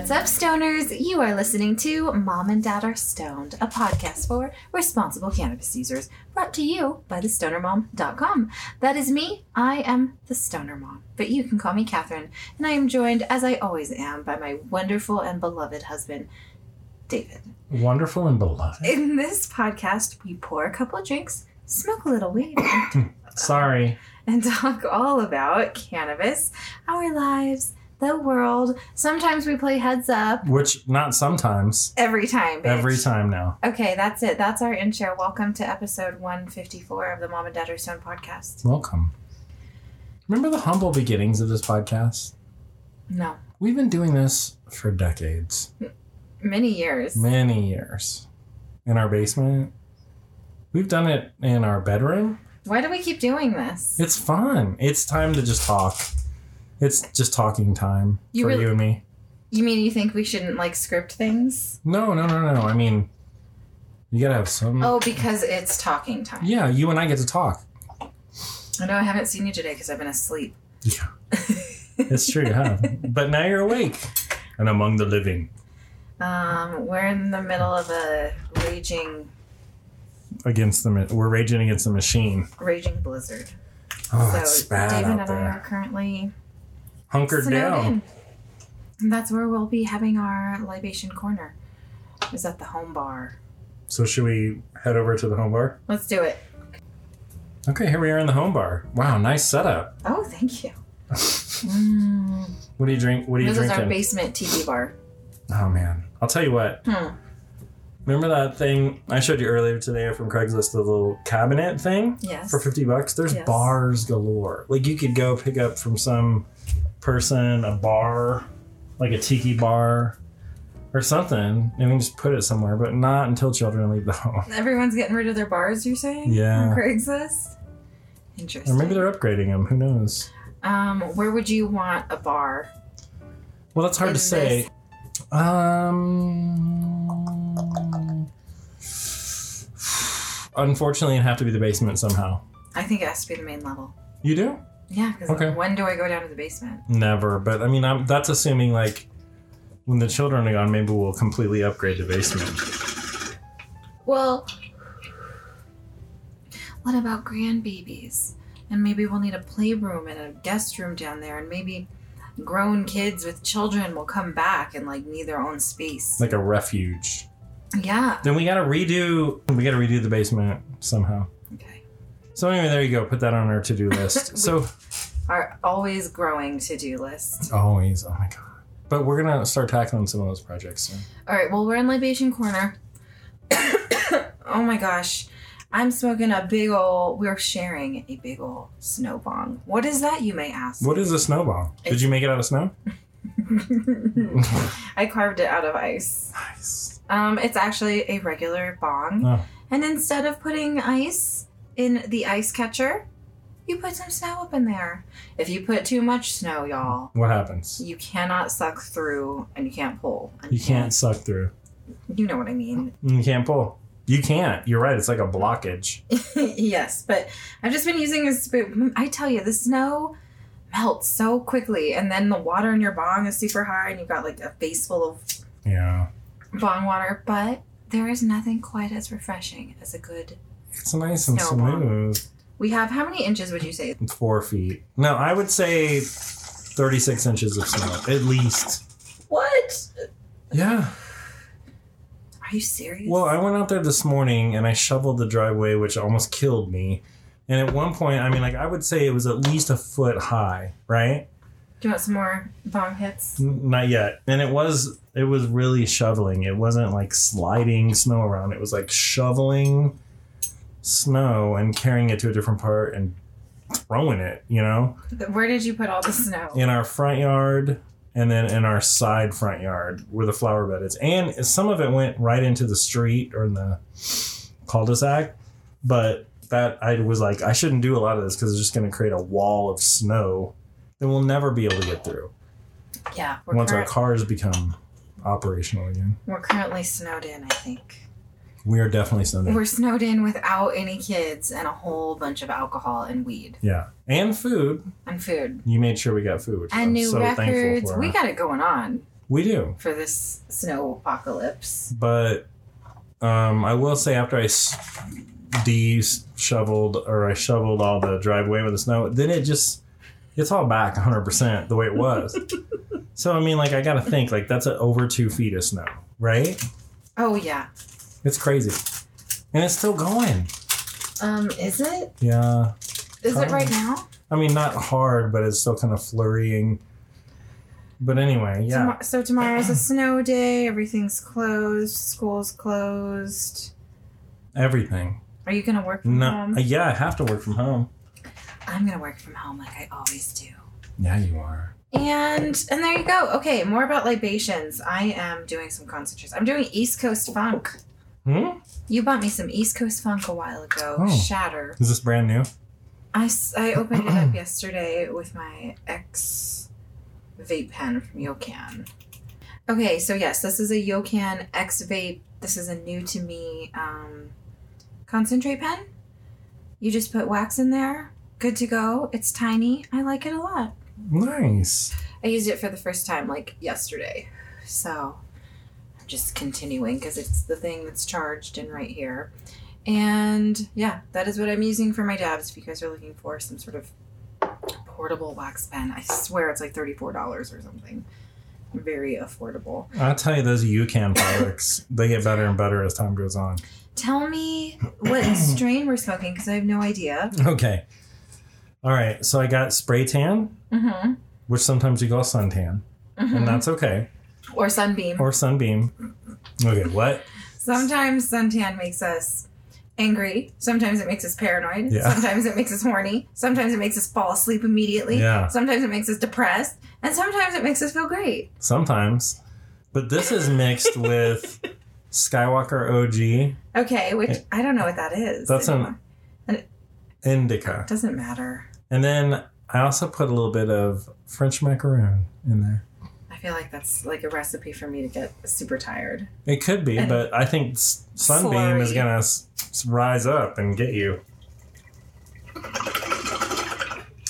What's up, stoners? You are listening to Mom and Dad Are Stoned, a podcast for responsible cannabis users, brought to you by thestonermom.com. That is me. I am the Stoner Mom, but you can call me Catherine, and I am joined, as I always am, by my wonderful and beloved husband, David. Wonderful and beloved. In this podcast, we pour a couple of drinks, smoke a little weed, Sorry. and talk all about cannabis, our lives, the world. Sometimes we play heads up. Which, not sometimes. Every time, bitch. Every time now. Okay, that's it. That's our intro. Welcome to episode 154 of the Mom and Dad Are Stone podcast. Welcome. Remember the humble beginnings of this podcast? No, We've been doing this for decades, many years. many years. In our basement. We've done it in our bedroom. Why do we keep doing this? It's fun. It's time to just talk. It's just talking time You for really- you and me. You mean you think we shouldn't like script things? No, no, no, no. I mean, you gotta have some. Oh, because it's talking time. Yeah, you and I get to talk. I know I haven't seen you today because I've been asleep. Yeah. It's true, have. but now you're awake and among the living. Um, we're in the middle of a raging, Against the, we're raging against the machine. raging blizzard. Oh, so it's bad David out and I are currently Hunkered snowed down. in. And that's where we'll be having our libation corner. Is at the home bar. So should we head over to the home bar? Let's do it. Okay, here we are in the home bar. Wow, nice setup. Oh, thank you. Mm. What do you drink? What are you drink? This is our drinking? basement TV bar. oh man, I'll tell you what. Hmm. Remember that thing I showed you earlier today from Craigslist, the little cabinet thing Yes. for fifty bucks? There's Yes. bars galore. Like you could go pick up from some person a bar, like a tiki bar. Or something, and we can just put it somewhere, but not until children leave the home. Everyone's getting rid of their bars, you're saying? Yeah. On Craigslist? Interesting. Or maybe they're upgrading them. Who knows? Um, where would you want a bar? Well, that's hard to say. Um, unfortunately, it'd have to be the basement somehow. I think it has to be the main level. You do? Yeah, because Okay. when do I go down to the basement? Never. But I mean, I'm, that's assuming like when the children are gone, maybe we'll completely upgrade the basement. Well, what about grandbabies? And maybe we'll need a playroom and a guest room down there, and maybe grown kids with children will come back and like need their own space. Like a refuge. Yeah. Then we gotta redo. We gotta redo the basement somehow. So anyway, there you go. Put that on our to-do list. so Our always growing to do list. always, oh my god. But we're gonna start tackling some of those projects soon. All right, well, we're in Libation Corner. oh my gosh. I'm smoking a big ol' we're sharing a big ol' snow bong. What is that, you may ask? What is a snowball? Did It's- you make it out of snow? I carved it out of ice. Nice. Um, it's actually a regular bong. Oh. And instead of putting ice in the ice catcher, you put some snow up in there. If you put too much snow, y'all, What happens? you cannot suck through and you can't pull. And You can't suck through. You know what I mean. You can't pull. You can't. You're right. It's like a blockage. yes, but I've just been using a spoon. I tell you, the snow melts so quickly, and then the water in your bong is super high, and you've got like a face full of Yeah. bong water. But there is nothing quite as refreshing as a good. It's nice and Snowball. smooth. We have how many inches would you say? Four feet. No, I would say 36 inches of snow, at least. What? Yeah. Are you serious? Well, I went out there this morning and I shoveled the driveway, which almost killed me. And at one point, I mean, like, I would say it was at least a foot high, right? Do you want some more bong hits? N- Not yet. And it was it was really shoveling. It wasn't like sliding snow around. It was like shoveling snow and carrying it to a different part and throwing it, you know, Where did you put all the snow? in our front yard and then in our side front yard where the flower bed is. And some of it went right into the street or in the cul-de-sac, but that I was like I shouldn't do a lot of this cuz it's just going to create a wall of snow that we'll never be able to get through Yeah, once our cars become operational again. we're currently snowed in. I think We are definitely snowed in. we're snowed in without any kids and a whole bunch of alcohol and weed Yeah, and food. and food You made sure we got food. which and I'm new so thankful records. for. We got it going on. We do. for this snow apocalypse. But um, I will say after I de-shoveled or I shoveled all the driveway with the snow, then it just it's all back 100% the way it was. so I mean, like I got to think like that's a, over two feet of snow, right? Oh yeah. It's crazy, and it's still going. Um, is it? Yeah, Is it right now? I mean not hard, but it's still kind of flurrying. But anyway, yeah. Tomo- so tomorrow's a snow day. Everything's closed. School's closed. Everything. Are you gonna work from No, home? yeah, I have to work from home. I'm gonna work from home like I always do. Yeah, you are. And and there you go. Okay, more about libations. I am doing some concentration. I'm doing East Coast funk. Hmm? You bought me some East Coast funk a while ago. Oh. Shatter. Is this brand new? I, I opened it up yesterday with my ex vape pen from Yocan. Okay, so yes, this is a Yocan X vape. This is a new to me um, concentrate pen. You just put wax in there. Good to go. It's tiny. I like it a lot. Nice. I used it for the first time like yesterday. So just continuing because it's the thing that's charged and right here. And yeah, that is what I'm using for my dabs if you guys are looking for some sort of portable wax pen. I swear it's like $34 or something. Very affordable. I'll tell you, those Yocan products, they get better and better as time goes on. Tell me what strain we're smoking because I have no idea. Okay. All right. So I got spray tan, Mm-hmm. which sometimes you call suntan, and that's okay. Or sunbeam. Or sunbeam. Okay. What? Sometimes suntan makes us angry. Sometimes it makes us paranoid. Yeah. Sometimes it makes us horny. Sometimes it makes us fall asleep immediately. Yeah. Sometimes it makes us depressed. And sometimes it makes us feel great. Sometimes. But this is mixed with Skywalker OG Okay, which I don't know what that is. That's an- anymore. Indica. doesn't matter. And then I also put a little bit of French macaroon in there. I feel like that's like a recipe for me to get super tired. It could be, And but I think Sunbeam is going to s- s- rise up and get you.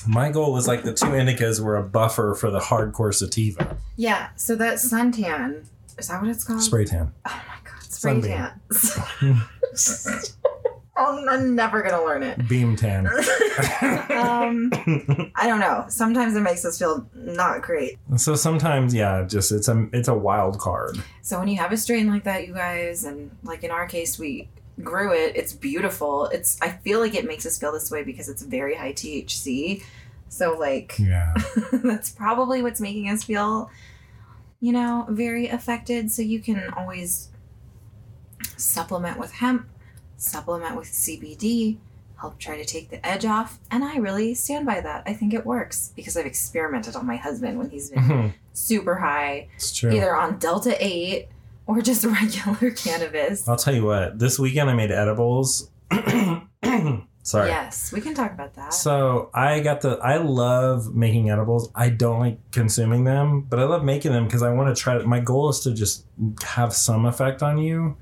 My goal was like the two indicas were a buffer for the hardcore sativa. Yeah, so that suntan, is that what it's called? Spray tan. Oh my god, spray Sunbeam. tan. Oh, I'm never gonna learn it. Beam tan. um, I don't know. Sometimes it makes us feel not great. so sometimes, yeah, just it's a it's a wild card. So when you have a strain like that, you guys, and like in our case, we grew it. It's beautiful. It's. I feel like it makes us feel this way because it's very high THC. So like Yeah. that's probably what's making us feel, you know, very affected. So you can always supplement with hemp, supplement with CBD, help try to take the edge off. And I really stand by that. I think it works because I've experimented on my husband when he's been mm-hmm. super high, it's true. either on Delta 8 or just regular cannabis. I'll tell you what. This weekend I made edibles. Sorry. Yes, we can talk about that. So I got the. I love making edibles. I don't like consuming them, but I love making them because I want to try. My goal is to just have some effect on you.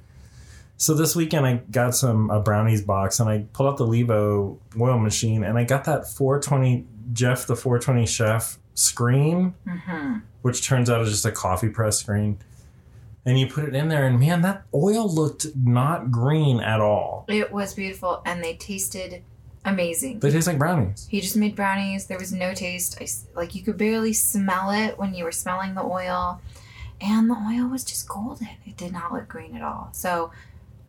So this weekend I got some a brownies box and I pulled out the Levo oil machine and I got that 420 Jeff the 420 Chef screen, hmm which turns out is just a coffee press screen. And you put it in there and man, that oil looked not green at all. It was beautiful and they tasted amazing. They taste like brownies. He just made brownies. There was no taste. I like you could barely smell it when you were smelling the oil, and the oil was just golden. It did not look green at all. So,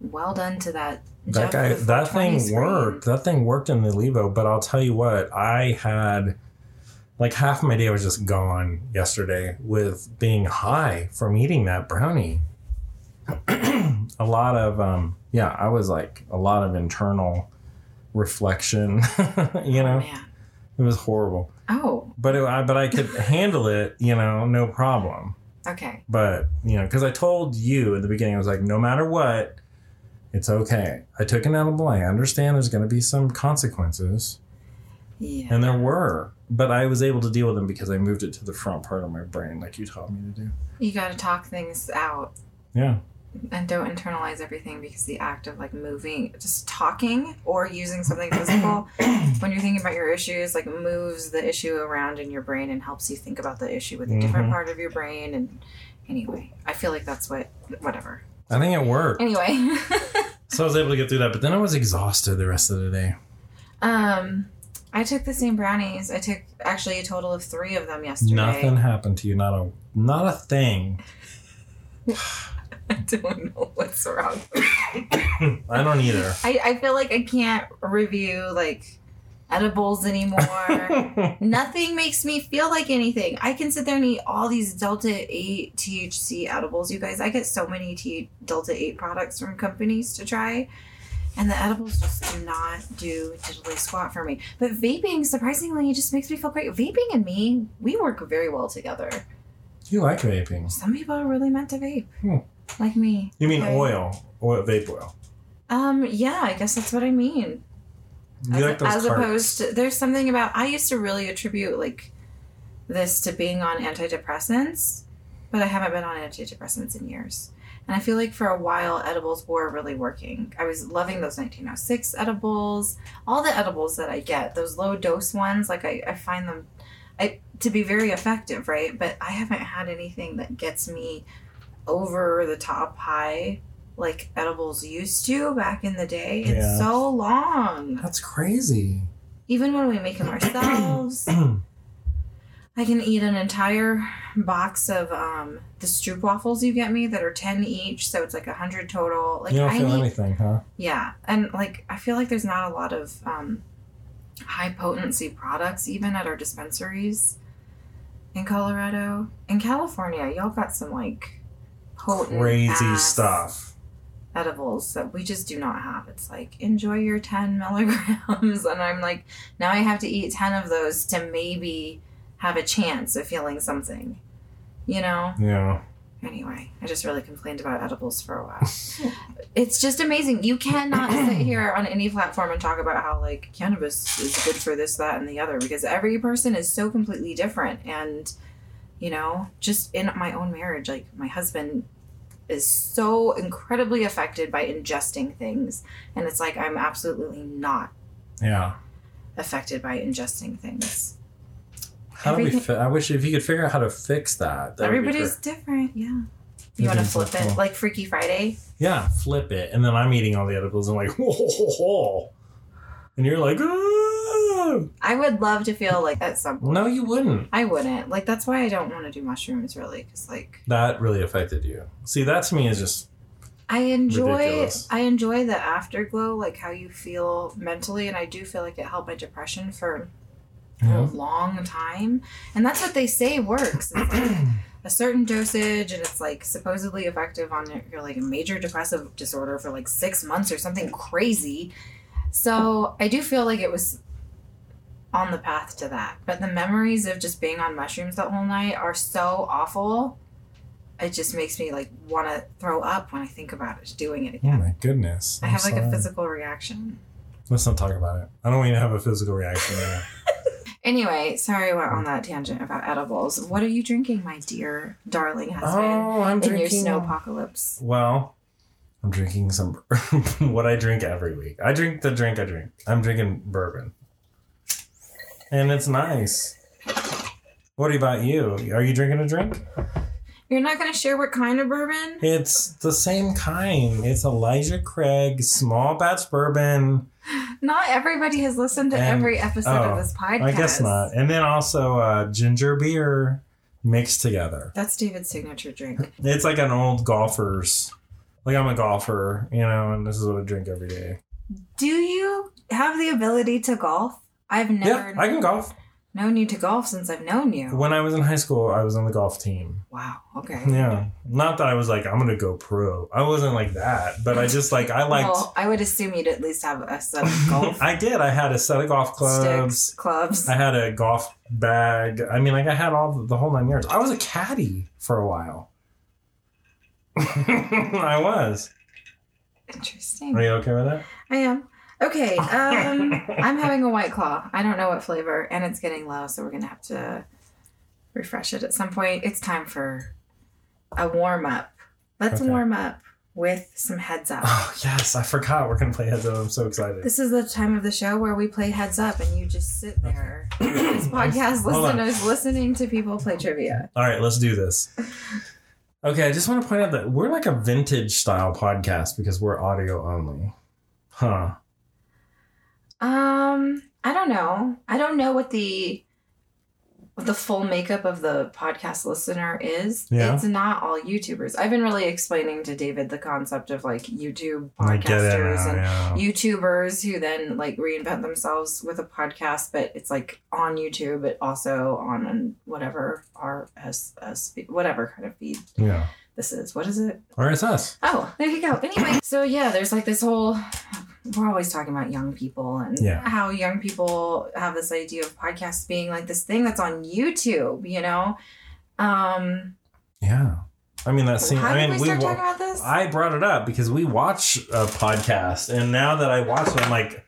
well done to that. That Jeff guy, that thing screen. worked. That thing worked in the Levo, but I'll tell you what, I had like half my day was just gone yesterday with being high from eating that brownie. a lot of, um, yeah, I was like a lot of internal reflection. you know, Oh, it was horrible, Oh, but it, I, but I could handle it. You know, no problem. okay. But, you know, because I told you at the beginning, I was like, no matter what, it's okay. I took an edible. I understand there's going to be some consequences. Yeah. And there were. But I was able to deal with them because I moved it to the front part of my brain, like you taught me to do. You got to talk things out Yeah. and don't internalize everything because the act of like moving, just talking or using something physical when you're thinking about your issues, like moves the issue around in your brain and helps you think about the issue with a different Mhm. part of your brain and Anyway, I feel like that's what whatever. I think it worked. Anyway, So I was able to get through that, but then I was exhausted the rest of the day. um, I took the same brownies. I took actually a total of three of them yesterday. Nothing happened to you. Not a not a thing. I don't know what's wrong. I don't either. I, I feel like I can't review like edibles anymore. Nothing makes me feel like anything. I can sit there and eat all these Delta 8 THC edibles. You guys, I get so many T- Delta 8 products from companies to try. And the edibles just do not do diddly squat for me. But vaping, surprisingly, it just makes me feel great. Vaping and me, we work very well together. you like vaping? Some people are really meant to vape. Hmm. Like me. You mean oil, oil, vape oil? Um, yeah, I guess that's what I mean. You as, like those as opposed to there's something about i used to really attribute like this to being on antidepressants but i haven't been on antidepressants in years. And i feel like for a while edibles were really working. I was loving those 1906 edibles. All the edibles that i get those low dose ones like i, I find them I, to be very effective right? But i haven't had anything that gets me over the top high like edibles used to back in the day Yeah. so long That's crazy. even when we make them ourselves i can eat an entire box of um the stroop waffles you get me that are 10 each so it's like 100 total like you don't i feel need anything, huh? yeah and like i feel like there's not a lot of um high potency products even at our dispensaries in colorado in california y'all got some like potent Crazy stuff. Edibles that we just do not have. It's like enjoy your 10 milligrams. And I'm like, now I have to eat 10 of those to maybe have a chance of feeling something. You know? Yeah. Anyway, I just really complained about edibles for a while. it's just amazing. You cannot sit here on any platform and talk about how like cannabis is good for this, that, and the other because every person is so completely different. And, you know, just in my own marriage, like my husband is so incredibly affected by ingesting things. And it's like I'm absolutely not Yeah. affected by ingesting things. How do we? Everything- Fi- I wish if you could figure out how to fix that. that Everybody's different. Yeah. You want to flip it like Freaky Friday? Yeah, flip it, and then I'm eating all the edibles and like, whoa, whoa, whoa, whoa. and you're like, "Ah." I would love to feel like at some point. no, you wouldn't. I wouldn't. Like that's why I don't want to do mushrooms really cuz like That really affected you. See, that to me is just I enjoy Ridiculous. I enjoy the afterglow like how you feel mentally and I do feel like it helped my depression for a long time. And that's what they say works. It's like a certain dosage and it's like supposedly effective on your, like a major depressive disorder for like 6 months or something crazy. So, I do feel like it was on the path to that. But the memories of just being on mushrooms the whole night are so awful. It just makes me like want to throw up when I think about it, doing it Oh my goodness! I I'm have like a physical reaction. Let's not talk about it. I don't want you to have a physical reaction. Anyway, sorry I went on mm. that tangent about edibles. What are you drinking, my dear darling husband, oh, I'm in your drinking. snow uh, apocalypse? Well, I'm drinking some what I drink every week. I drink the drink I drink. I'm drinking bourbon, and it's nice. What about you? Are you drinking a drink? You're not going to share what kind of bourbon? It's the same kind. It's Elijah Craig small batch bourbon. Not everybody has listened to And- every episode oh, of this podcast. I guess not. And then also uh, ginger beer mixed together. That's David's signature drink. It's like an old golfer's. Like I'm a golfer, you know, and this is what I drink every day. Do you have the ability to golf? I've never Yeah, I can golf. known you to golf since I've known you. When I was in high school, I was on the golf team. Wow. Okay. Yeah, not that I was like I'm gonna go pro. I wasn't like that, but I just like I liked. Well, I would assume you'd at least have a set of golf I did. I had a set of golf clubs. sticks, clubs. I had a golf bag. I mean, like I had all the, the whole nine yards. I was a caddy for a while. I was. Interesting. Are you okay with that? I am. Okay. Um, I'm having a white claw. I don't know what flavor, and it's getting low, so we're gonna have to refresh it at some point. It's time for a warm up. Let's Okay. warm up with some heads up. Oh yes, I forgot. We're gonna play heads up. I'm so excited. This is the time of the show where we play heads up, and you just sit there. This podcast listeners listening to people play trivia. All right, let's do this. Okay, I just want to point out that we're like a vintage style podcast because we're audio only. Huh. Um, I don't know. I don't know what the what the full makeup of the podcast listener is. Yeah. It's not all YouTubers. I've been really explaining to David the concept of like YouTube I get it podcasters now, and yeah. YouTubers who then like reinvent themselves with a podcast, but it's like on YouTube, but also on an whatever RSS, whatever kind of feed yeah. this is. What is it? RSS. Oh, there you go. Anyway, so yeah, there's like this whole. We're always talking about young people and Yeah. how young people have this idea of podcasts being like this thing that's on YouTube, you know? Um, Yeah. I mean that seems I did mean we start wa- talking about this? I brought it up because we watch a podcast, and now that I watch it, I'm like,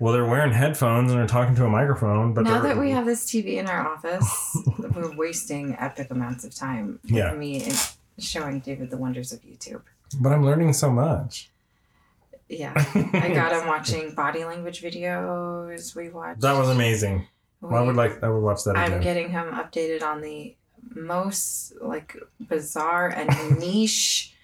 well, they're wearing headphones and they're talking to a microphone. But now that we have this TV in our office, we're wasting epic amounts of time with Yeah. me showing David the wonders of YouTube. but I'm learning so much. Yeah. I got him watching body language videos. We watched. That was amazing. I would like. I would watch that. I'm again. getting him updated on the most like bizarre and niche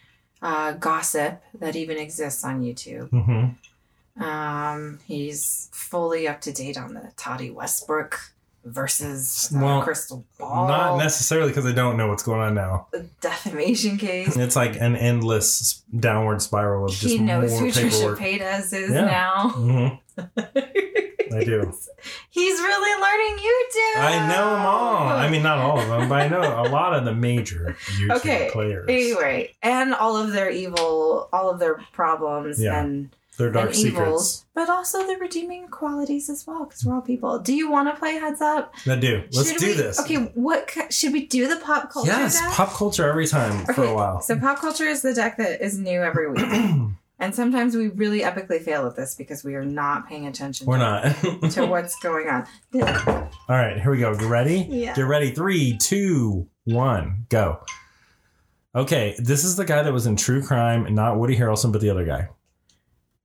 uh, gossip that even exists on YouTube. hmm Um, he's fully up to date on the Tati Westbrook versus uh, Well, Crystal Ball Not necessarily because I don't know what's going on now. defamation case. It's like an endless downward spiral of just He knows more who Trisha paperwork. Paytas is Yeah. now. hmm I do. He's really learning YouTube. I know them all. I mean, not all of them, but I know a lot of the major YouTube Okay, players. Anyway, and all of their evil, all of their problems Yeah. and, Their dark secrets. evils, but also the redeeming qualities as well, because we're all people. Do you want to play Heads Up? I do. Let's Should do we- this. Okay, what should we do? The pop culture Yes, deck? pop culture every time for a while. So pop culture is the deck that is new every week, and sometimes we really epically fail at this because we are not paying attention. We're to, not. to what's going on. All right, here we go. You ready? Yeah. Get ready. Three, two, one, go. Okay, this is the guy that was in True Crime, not Woody Harrelson, but the other guy.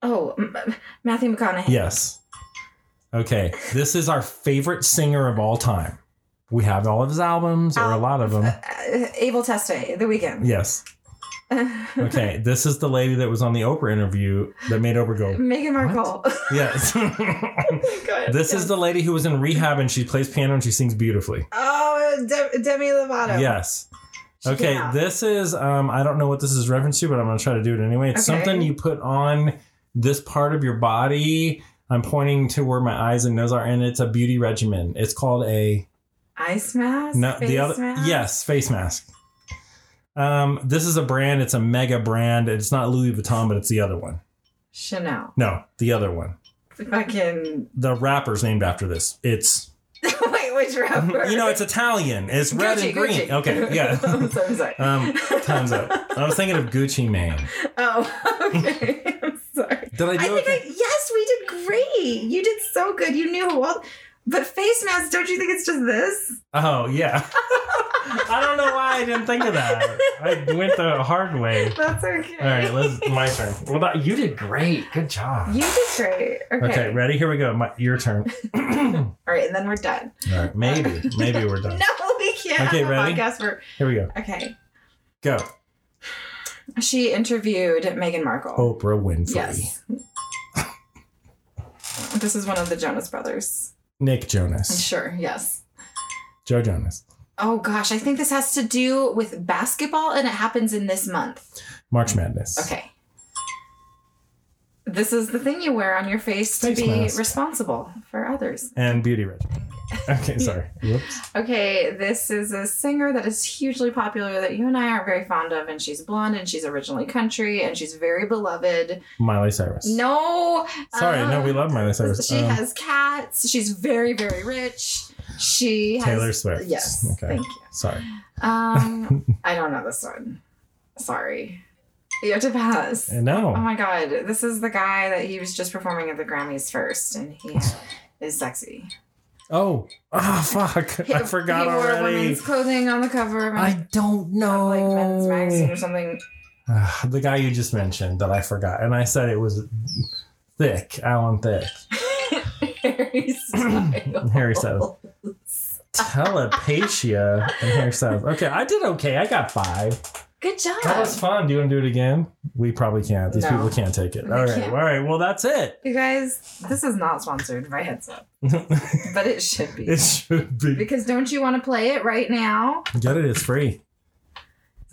Oh, M- Matthew McConaughey. Yes. Okay, this is our favorite singer of all time. We have all of his albums, or a lot of them. Uh, Abel Tesfaye, The Weeknd. Yes. Okay, this is the lady that was on the Oprah interview that made Oprah go, Meghan Markle. Yes. Ahead. this is the lady who was in rehab and she plays piano and she sings beautifully. Oh, De- Demi Lovato. Yes. She Okay, this is um I don't know what this is reference to, but I'm gonna try to do it anyway. It's Okay. something you put on this part of your body. I'm pointing to where my eyes and nose are, and it's a beauty regimen. It's called a Ice mask. no the other mask? yes face mask. Um, this is a brand. It's a mega brand. It's not Louis Vuitton, but it's the other one. Chanel. No, the other one. Fucking. The rapper's named after this. It's Wait, which rapper? you know it's Italian. It's red Gucci, and green. Gucci. Okay, yeah. I'm so sorry. um, time's up. I was thinking of Gucci Mane. oh, okay. Did I I think it? I, yes, we did great. You did so good. You knew who all. But face mask, don't you think it's just this? Oh yeah. I don't know why I didn't think of that. I went the hard way. That's okay. All right, let's my turn. Well, that, you did great. Good job. You did great. Okay. Okay, ready? Here we go. My, your turn. All All right, and then we're done. right, maybe, maybe we're done. No, we can't Okay, ready? podcast for. Here we go. Okay. Go. She interviewed Meghan Markle. Oprah Winfrey. Yes. This is one of the Jonas brothers. Nick Jonas. Sure, yes. Joe Jonas. Oh gosh, I think this has to do with basketball and it happens in this month. March Madness. Okay. This is the thing you wear on your face to be mask. responsible for others. And Beauty Regimen. Okay, sorry. Whoops. Okay, this is a singer that is hugely popular that you and I aren't very fond of, and she's blonde and she's originally country and she's very beloved. Miley Cyrus. No, Sorry, no, we um, love Miley Cyrus. She Um, has cats. She's very, very rich. She has Taylor Swift. Yes, Okay. thank you. Sorry. Um, I don't know this one. Sorry, you have to pass. No. Oh my god, this is the guy that he was just performing at the Grammys first, and he is sexy. Oh. Oh, fuck. He, I forgot he wore already. women's clothing on the cover of I don't know. like men's magazine or something. Ah, the guy you just mentioned that I forgot, and I said it was thick, Alan Thicke, Harry Styles. Harry Styles. telepatia, and Harry Styles. Okay, I did okay. I got five. Good job. That was fun. Do you want to do it again? We probably can't. These No. people can't take it. They All right. can't. All right. Well, that's it. You guys, this is not sponsored by Heads Up, but it should be. it should be. because don't you want to play it right now? Get it. It's free.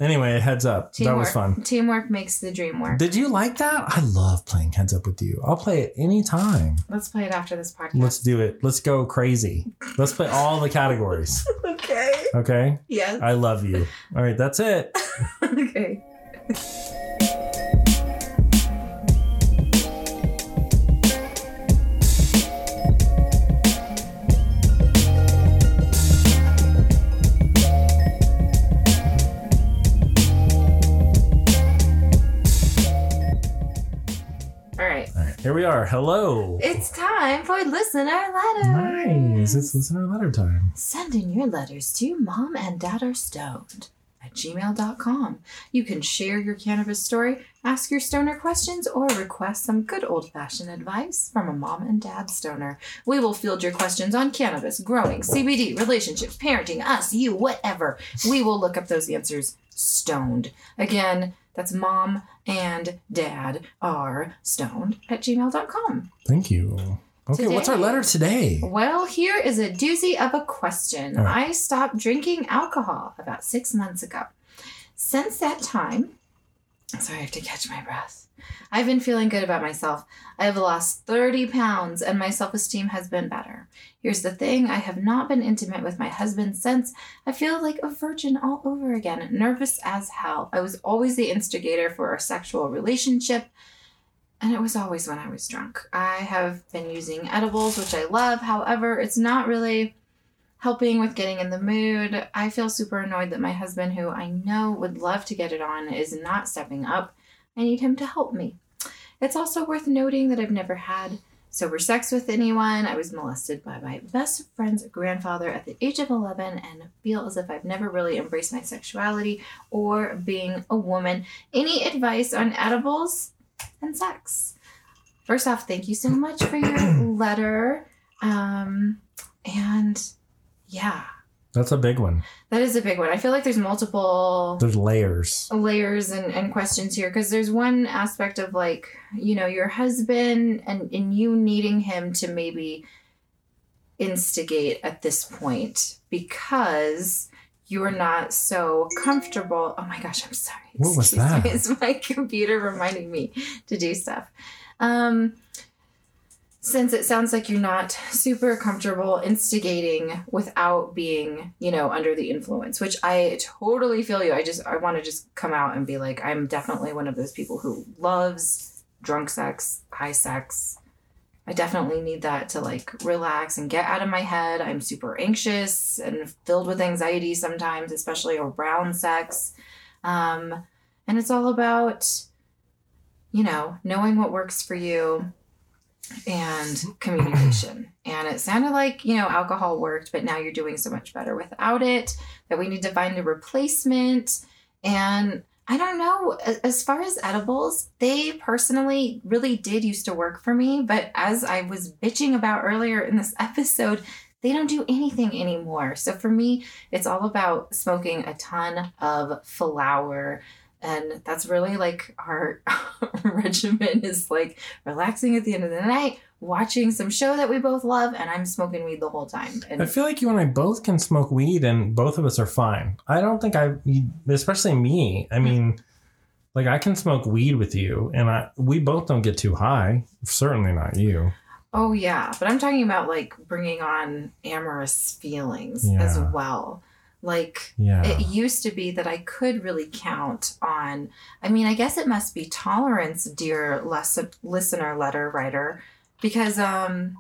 Anyway, heads up. That was fun. Teamwork makes the dream work. Did you like that? I love playing heads up with you. I'll play it anytime. Let's play it after this podcast. Let's do it. Let's go crazy. Let's play all the categories. okay. Okay. Yes. I love you. All right. That's it. okay. Here we are. Hello. It's time for listener letters. Nice. It's listener letter time. Send in your letters to mom and dad are stoned at gmail.com. You can share your cannabis story, ask your stoner questions, or request some good old fashioned advice from a mom and dad stoner. We will field your questions on cannabis, growing, CBD, relationships, parenting, us, you, whatever. We will look up those answers stoned. Again, that's mom and dad are stoned at gmail.com. Thank you. Okay. What's our letter today? Well, here is a doozy of a question. Right. I stopped drinking alcohol about six months ago. Since that time, sorry, I have to catch my breath. I've been feeling good about myself. I have lost 30 pounds and my self esteem has been better. Here's the thing I have not been intimate with my husband since. I feel like a virgin all over again, nervous as hell. I was always the instigator for our sexual relationship and it was always when I was drunk. I have been using edibles, which I love. However, it's not really helping with getting in the mood. I feel super annoyed that my husband, who I know would love to get it on, is not stepping up. I need him to help me. It's also worth noting that I've never had sober sex with anyone. I was molested by my best friend's grandfather at the age of 11 and feel as if I've never really embraced my sexuality or being a woman. Any advice on edibles? and sex. First off, thank you so much for your letter. Um, and yeah, That's a big one. that is a big one. I feel like there's multiple There's layers. layers and, and questions here because there's one aspect of like, you know, your husband and, and you needing him to maybe instigate at this point because you are not so comfortable. Oh my gosh, I'm sorry. What was Excuse me. It's my computer reminding me to do stuff. Um, since it sounds like you're not super comfortable instigating without being, you know, under the influence, which I totally feel you. I just I want to just come out and be like, I'm definitely one of those people who loves drunk sex, high sex. I definitely need that to like relax and get out of my head. I'm super anxious and filled with anxiety sometimes, especially around sex. Um, and it's all about, you know, knowing what works for you and communication. and it sounded like, you know, alcohol worked, but now you're doing so much better without it that we need to find a replacement. And I don't know, as far as edibles, they personally really did used to work for me. But as I was bitching about earlier in this episode, they don't do anything anymore. So for me, it's all about smoking a ton of flower. And that's really like our regimen is like relaxing at the end of the night, watching some show that we both love, and I'm smoking weed the whole time. And I feel like you and I both can smoke weed, and both of us are fine. I don't think I, especially me. I mm. mean, like I can smoke weed with you, and I we both don't get too high. Certainly not you. Oh yeah, but I'm talking about like bringing on amorous feelings as well. Like Yeah. it used to be that I could really count on. I mean, I guess it must be tolerance, dear listener letter writer, because um,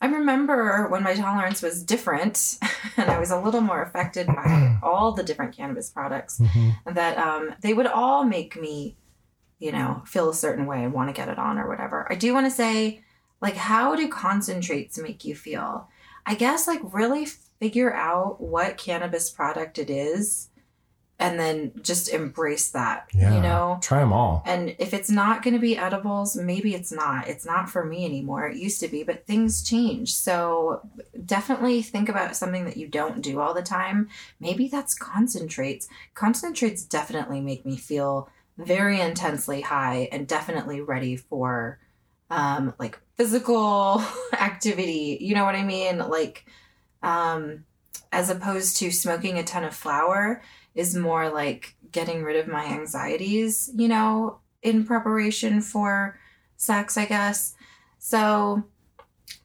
I remember when my tolerance was different, and I was a little more affected by all the different cannabis products Mhm. that um, they would all make me, you know, feel a certain way and want to get it on or whatever. I do want to say, like, how do concentrates make you feel? I guess, like, really figure out what cannabis product it is and then just embrace that, Yeah. you know? Try them all. And if it's not going to be edibles, maybe it's not. It's not for me anymore. It used to be, but things change. So definitely think about something that you don't do all the time. Maybe that's concentrates. Concentrates definitely make me feel very intensely high and definitely ready for um like physical activity. You know what I mean? Like um as opposed to smoking a ton of flour is more like getting rid of my anxieties, you know, in preparation for sex, I guess. So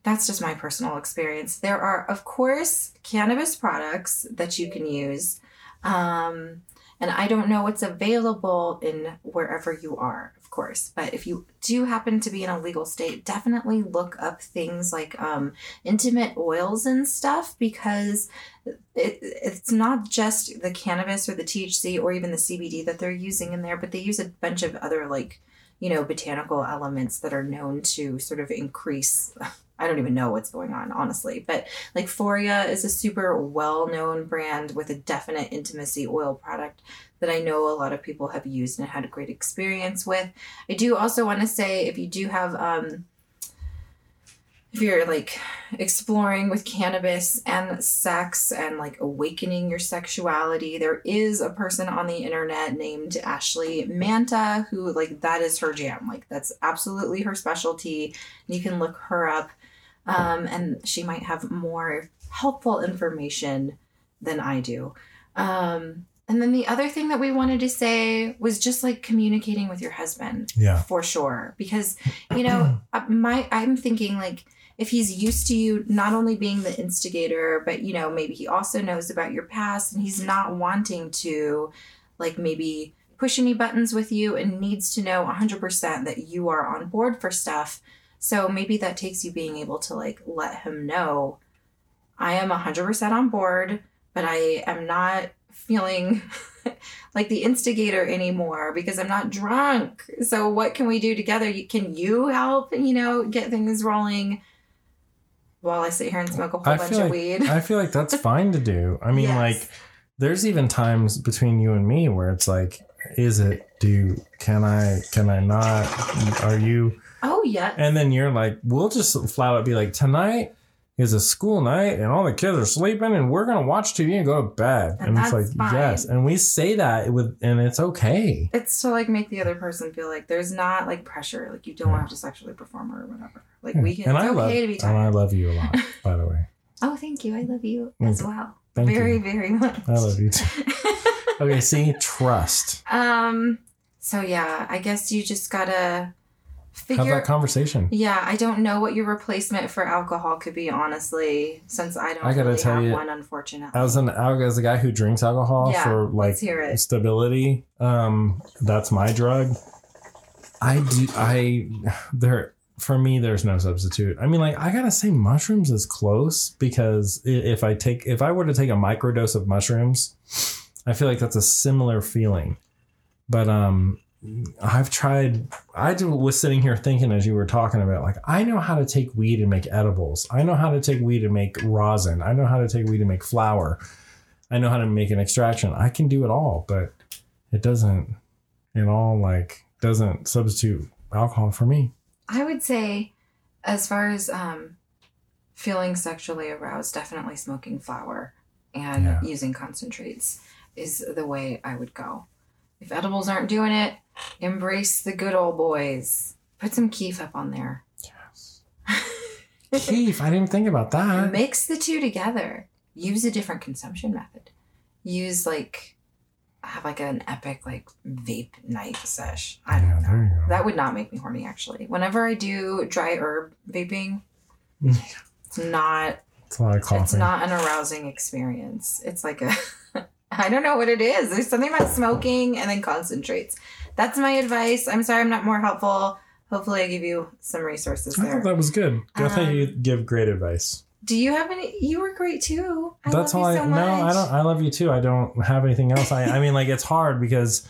that's just my personal experience. There are, of course, cannabis products that you can use. Um, and I don't know what's available in wherever you are, course. But if you do happen to be in a legal state, definitely look up things like um, intimate oils and stuff because it, it's not just the cannabis or the THC or even the CBD that they're using in there, but they use a bunch of other like, you know, botanical elements that are known to sort of increase. I don't even know what's going on, honestly. But like Foria is a super well known brand with a definite intimacy oil product that I know a lot of people have used and had a great experience with. I do also want to say if you do have, um, if you're like exploring with cannabis and sex and like awakening your sexuality, there is a person on the internet named Ashley Manta who like that is her jam. Like that's absolutely her specialty. You can look her up. Um, and she might have more helpful information than I do. Um, and then the other thing that we wanted to say was just like communicating with your husband Yeah. for sure because you know uh, my i'm thinking like if he's used to you not only being the instigator but you know maybe he also knows about your past and he's not wanting to like maybe push any buttons with you and needs to know 100% that you are on board for stuff so maybe that takes you being able to like let him know i am 100% on board but i am not feeling like the instigator anymore because I'm not drunk. So what can we do together? Can you help, you know, get things rolling while I sit here and smoke a whole I bunch feel of weed? I feel like that's fine to do. I mean, Yes. like, there's even times between you and me where it's like, is it? Do can I? Can I not? Are you? Oh yeah. And then you're like, we'll just flat out be like, tonight is a school night and all the kids are sleeping and we're gonna watch TV and go to bed. And And, it's like, fine. yes. And we say that with, and it's okay. It's to like make the other person feel like there's not like pressure, like you don't have to sexually perform or whatever. Like we can. and it's I okay love, to be and I love you a lot, by the way. Oh, thank you. I love you as well. Thank very, you. very much. I love you too. Okay, see, trust. um. So yeah, I guess you just gotta Have that conversation. Yeah, I don't know what your replacement for alcohol could be, honestly, since I don't I gotta really tell have you, one, unfortunately. As an as a guy who drinks alcohol Yeah, for like let's hear it. stability, um, that's my drug. I do. I there for me. There's no substitute. I mean, like I gotta say, mushrooms is close because if I take if I were to take a microdose of mushrooms, I feel like that's a similar feeling. But um, I've tried. I was sitting here thinking as you were talking about, like I know how to take weed and make edibles. I know how to take weed and make rosin. I know how to take weed and make flour. I know how to make an extraction. I can do it all, but it doesn't. It all like doesn't substitute alcohol for me. I would say, as far as um, feeling sexually aroused, definitely smoking flower and Yeah. using concentrates is the way I would go. If edibles aren't doing it, embrace the good old boys. Put some kief up on there. Yes. Kief, I didn't think about that. Mix the two together. Use a different consumption method. Use like have like an epic like vape night sesh. I don't know. there you go. That would not make me horny actually. Whenever I do dry herb vaping, it's not It's a lot of coughing. it's not an arousing experience. It's like a I don't know what it is. There's something about smoking and then concentrates. That's my advice. I'm sorry I'm not more helpful. Hopefully I give you some resources I there. thought that was good. I thought Um, you give great advice. Do you have any? You were great too. I That's all I so no. I don't I love you too. I don't have anything else. I I mean like it's hard because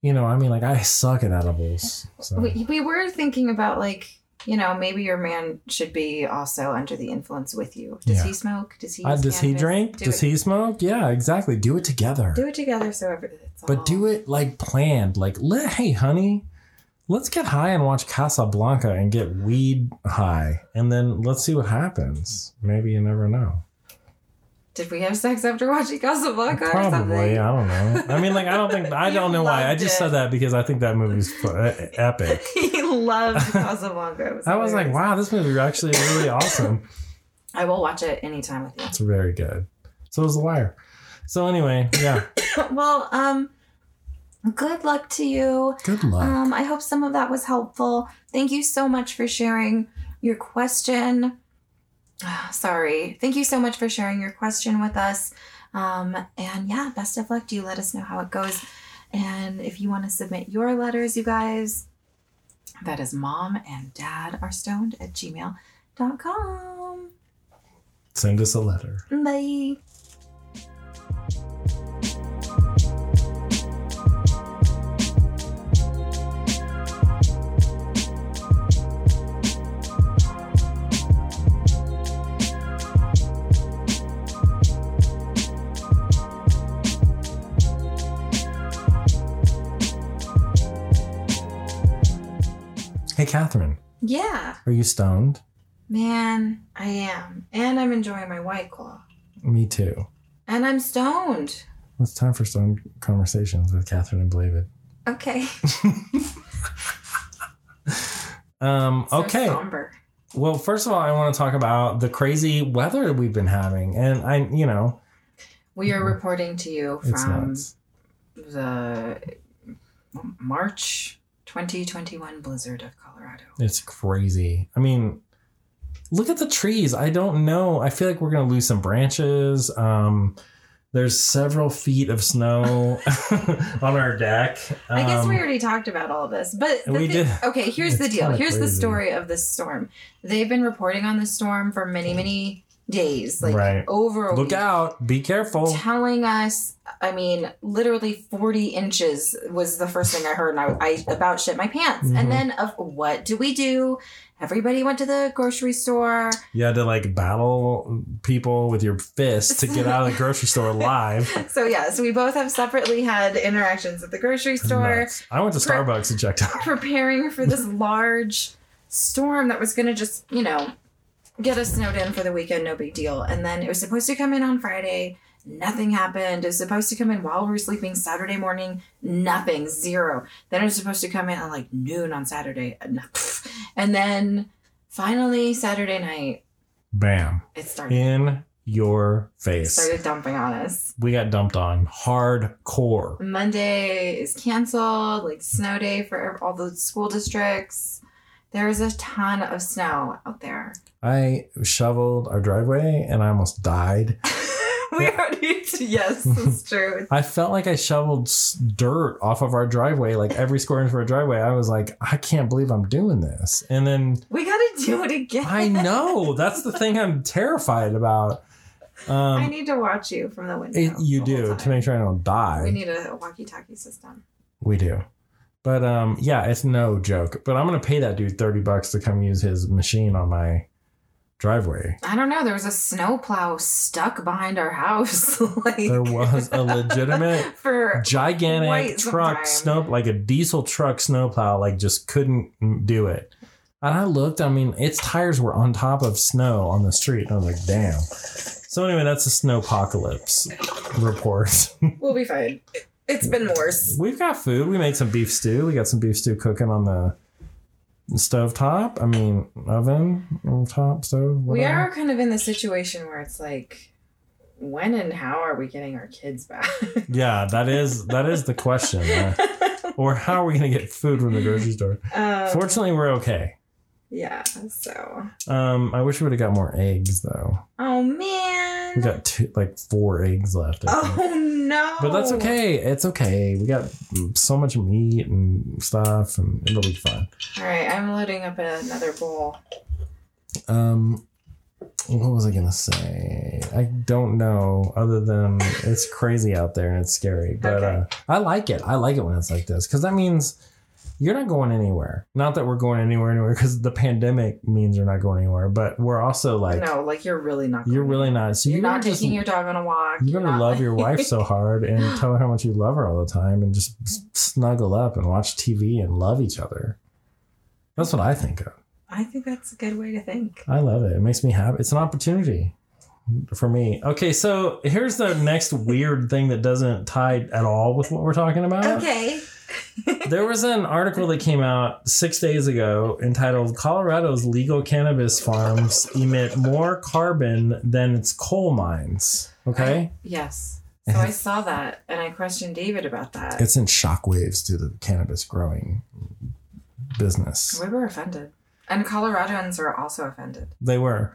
you know, I mean like I suck at edibles. So We, we were thinking about like you know, maybe your man should be also under the influence with you. Does Yeah. he smoke? Does he? Uh, does he drink? Do does it, he smoke? Yeah, exactly. Do it together. do it together? So every, it's all, but do it like planned. Like, let, hey, honey, let's get high and watch Casablanca and get weed high, and then let's see what happens. Maybe you never know. Did we have sex after watching Casablanca or Probably, something? I don't know. I mean, like, I don't think I don't know why. I just it. said that because I think that movie's epic. he loved Casablanca. It I was like, wow, this movie is actually really awesome. I will watch it anytime with you. It's very good. So is The Wire. So anyway, yeah. well, um, good luck to you. Good luck. Um, I hope some of that was helpful. Thank you so much for sharing your question. Sorry. Thank you so much for sharing your question with us. Um, and yeah, best of luck to you. Let us know how it goes. And if you want to submit your letters, you guys, that is mom and dad are stoned at gmail.com. Send us a letter. Bye. Catherine, Yeah, are you stoned? man, I am. And I'm enjoying my white claw. Me too. And I'm stoned. It's time for some conversations with Catherine and David. Okay. Um, So okay. somber. Well, first of all, I want to talk about the crazy weather we've been having. And I, you know, We are reporting to you from the March 2021 blizzard of Colorado. It's crazy. I mean, look at the trees. I don't know. I feel like we're going to lose some branches. Um, there's several feet of snow on our deck. I guess Um, we already talked about all this, but we did. Okay, here's the deal. Here's the story of this storm. They've been reporting on the storm for many, many days, like Right. over Look week. out. Be careful. telling us i mean literally 40 inches was the first thing i heard and i, I about shit my pants Mhm. and then of what do we do everybody went to the grocery store You had to like battle people with your fist to get out of the grocery store alive. so yeah so we both have separately had interactions at the grocery store Nuts. I went to Pre- Starbucks and checked out. preparing for this large storm that was going to just you know get us snowed in for the weekend no big deal and then it was supposed to come in on friday nothing happened it was supposed to come in while we were sleeping saturday morning nothing zero then it was supposed to come in at like noon on saturday uh, and and then finally saturday night Bam. it started In your it face. started dumping on us We got dumped on hardcore. Monday is canceled, like snow day for all the school districts. There's a ton of snow out there. I shoveled our driveway and I almost died. we already, yes, that's true. I felt like I shoveled dirt off of our driveway, like every square inch of our driveway. I was like, I can't believe I'm doing this. And then We gotta do it again. I know that's the thing I'm terrified about. I Um, need to watch you from the window. it, you the do to make sure I don't die. We need a walkie-talkie system. We do. But um yeah, it's no joke. But I'm gonna pay that dude 30 bucks to come use his machine on my driveway. I don't know. There was a snowplow stuck behind our house. like There was a legitimate for gigantic truck time. snow like a diesel truck snowplow like just couldn't do it. And I looked, I mean, its tires were on top of snow on the street. I was like, damn. So anyway, that's a snowpocalypse report. we'll be fine. It's been worse. We've got food. We made some beef stew. We got some beef stew cooking on the stove top. I mean, oven, top, stove. We are kind of in the situation where it's like, when and how are we getting our kids back? Yeah, that is that is the question. uh, or how are we going to get food from the grocery store? um, Fortunately, we're okay. yeah. So, Um, I wish we would have got more eggs though. oh man. We got two, like four eggs left. Oh no. But that's okay. It's okay. We got so much meat and stuff, and it'll be fun. All right, I'm loading up another bowl. Um, what was I gonna say? I don't know. Other than it's crazy out there and it's scary, but Okay. uh, I like it. I like it when it's like this because that means you're not going anywhere. Not that we're going anywhere anywhere because the pandemic means you're not going anywhere, but we're also like no, like you're really not. you're really anywhere. not. So You're you're, not gonna just taking your dog on a walk. you're gonna love like- your wife so hard and tell her how much you love her all the time and just snuggle up and watch TV and love each other. That's what I think of. I think that's a good way to think. I love it. It makes me happy. It's an opportunity for me. Okay, so here's the next weird thing that doesn't tie at all with what we're talking about. Okay. There was an article that came out six days ago entitled Colorado's Legal Cannabis Farms Emit More Carbon Than Its Coal Mines. Okay? Yes. So I saw that and I questioned David about that. It's in shockwaves to the cannabis growing business. we were offended. And Coloradans are also offended. They were.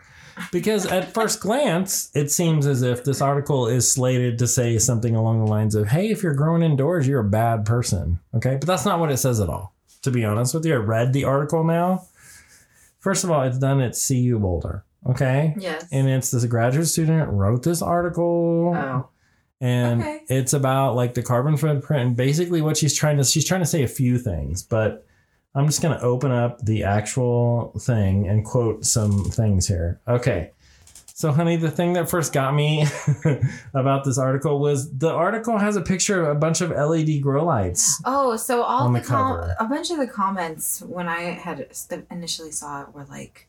Because at first glance, it seems as if this article is slated to say something along the lines of, hey, if you're growing indoors, you're a bad person. Okay. But that's not what it says at all. To be honest with you, I read the article now. First of all, it's done at CU Boulder. Okay. Yes. And it's this graduate student wrote this article. oh. and Okay. it's about like the carbon footprint and basically what she's trying to she's trying to say a few things but i'm just going to open up the actual thing and quote some things here. Okay. So honey the thing that first got me about this article was the article has a picture of a bunch of led grow lights Oh, so all the, the com- a bunch of the comments when I had initially saw it were like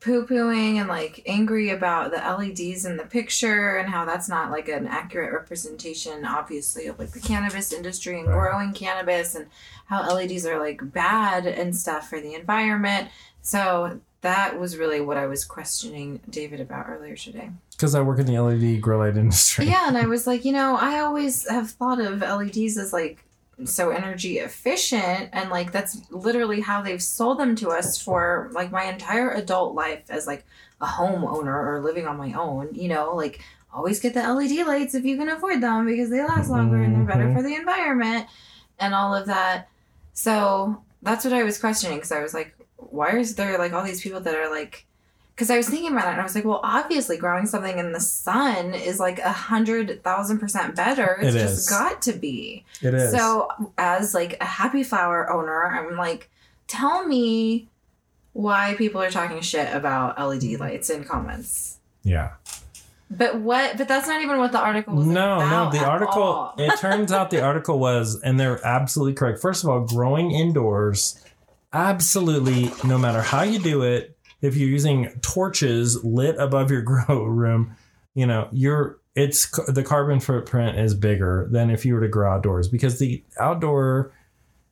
poo pooing and like angry about the LEDs in the picture and how that's not like an accurate representation, obviously, of like the cannabis industry and Right. growing cannabis and how LEDs are like bad and stuff for the environment. So that was really what I was questioning David about earlier today. because i work in the led grow light industry Yeah, and I was like, you know, I always have thought of LEDs as like so energy efficient and like that's literally how they've sold them to us for like my entire adult life as like a homeowner or living on my own, you know, like always get the LED lights if you can afford them because they last longer and they're better Mhm. for the environment and all of that. So that's what I was questioning because I was like, why is there like all these people that are like because I was thinking about it and I was like, well, obviously growing something in the sun is like a hundred thousand percent better. It's It just got to be. it is So as like a happy flower owner, I'm like, tell me why people are talking shit about LED mm. lights in comments. yeah But what but that's not even what the article was No, about no. The article, it turns out the article was, and they're absolutely correct. First of all, growing indoors, absolutely, no matter how you do it, if you're using torches lit above your grow room, you know, you're, it's the carbon footprint is bigger than if you were to grow outdoors because the outdoor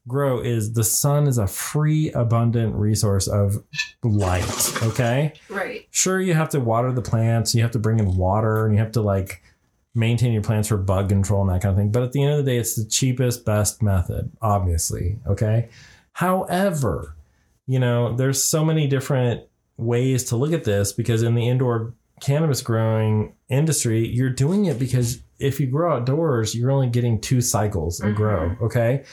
grow is the sun is a free, abundant resource of light. Okay right. sure you have to water the plants you have to bring in water and you have to like maintain your plants for bug control and that kind of thing but at the end of the day it's the cheapest best method obviously okay however you know there's so many different ways to look at this because in the indoor cannabis growing industry you're doing it because if you grow outdoors you're only getting two cycles of grow mm-hmm. okay?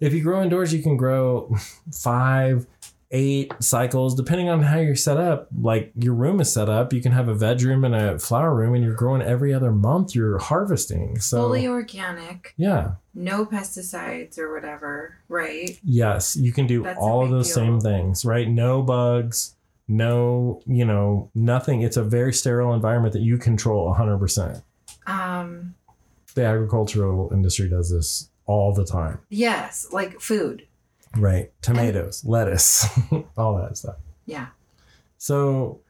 If you grow indoors you can grow five eight cycles depending on how you're set up. Like your room is set up. You can have a veg room and a flower room and you're growing every other month you're harvesting so Fully organic, yeah. No pesticides or whatever, right? yes you can do That's all of those deal. same things right? No bugs no you know nothing. It's a very sterile environment that you control 100% Um the agricultural industry does this all the time. Yes, like food. right. Tomatoes lettuce all that stuff. Yeah. So,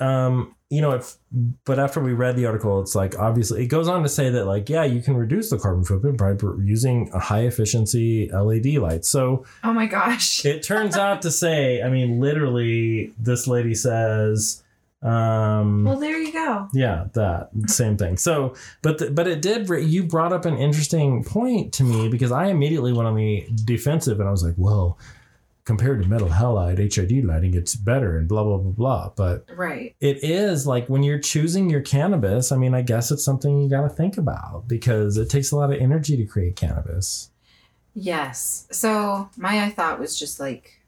um, you know, if but after we read the article, it's like obviously it goes on to say that like yeah, you can reduce the carbon footprint by using a high efficiency LED light. So Oh my gosh. it turns out to say, I mean, literally, this lady says, um, Well, there you go. yeah, that same thing. So, but the, but it did. You brought up an interesting point to me because I immediately went on the defensive and I was like, well, compared to metal halide, HID lighting, it's better and blah blah blah blah. But Right. it is like when you're choosing your cannabis. I mean, I guess it's something you got to think about because it takes a lot of energy to create cannabis. Yes. So my thought was just like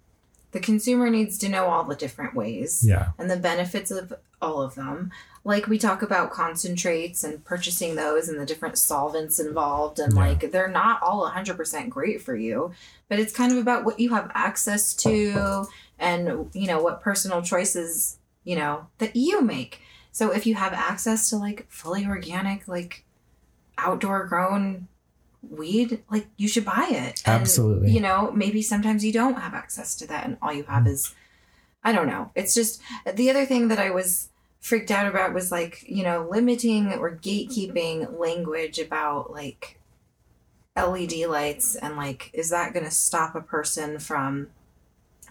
the consumer needs to know all the different ways Yeah. and the benefits of all of them. Like we talk about concentrates and purchasing those and the different solvents involved, and Yeah. like they're not all 100% great for you, but it's kind of about what you have access to and, you know, what personal choices, you know, that you make. So if you have access to like fully organic, like outdoor grown weed, like you should buy it. And, Absolutely. You know, maybe sometimes you don't have access to that and all you have mm-hmm. is I don't know. It's just the other thing that I was freaked out about was like, you know, limiting or gatekeeping language about like LED lights and like is that going to stop a person from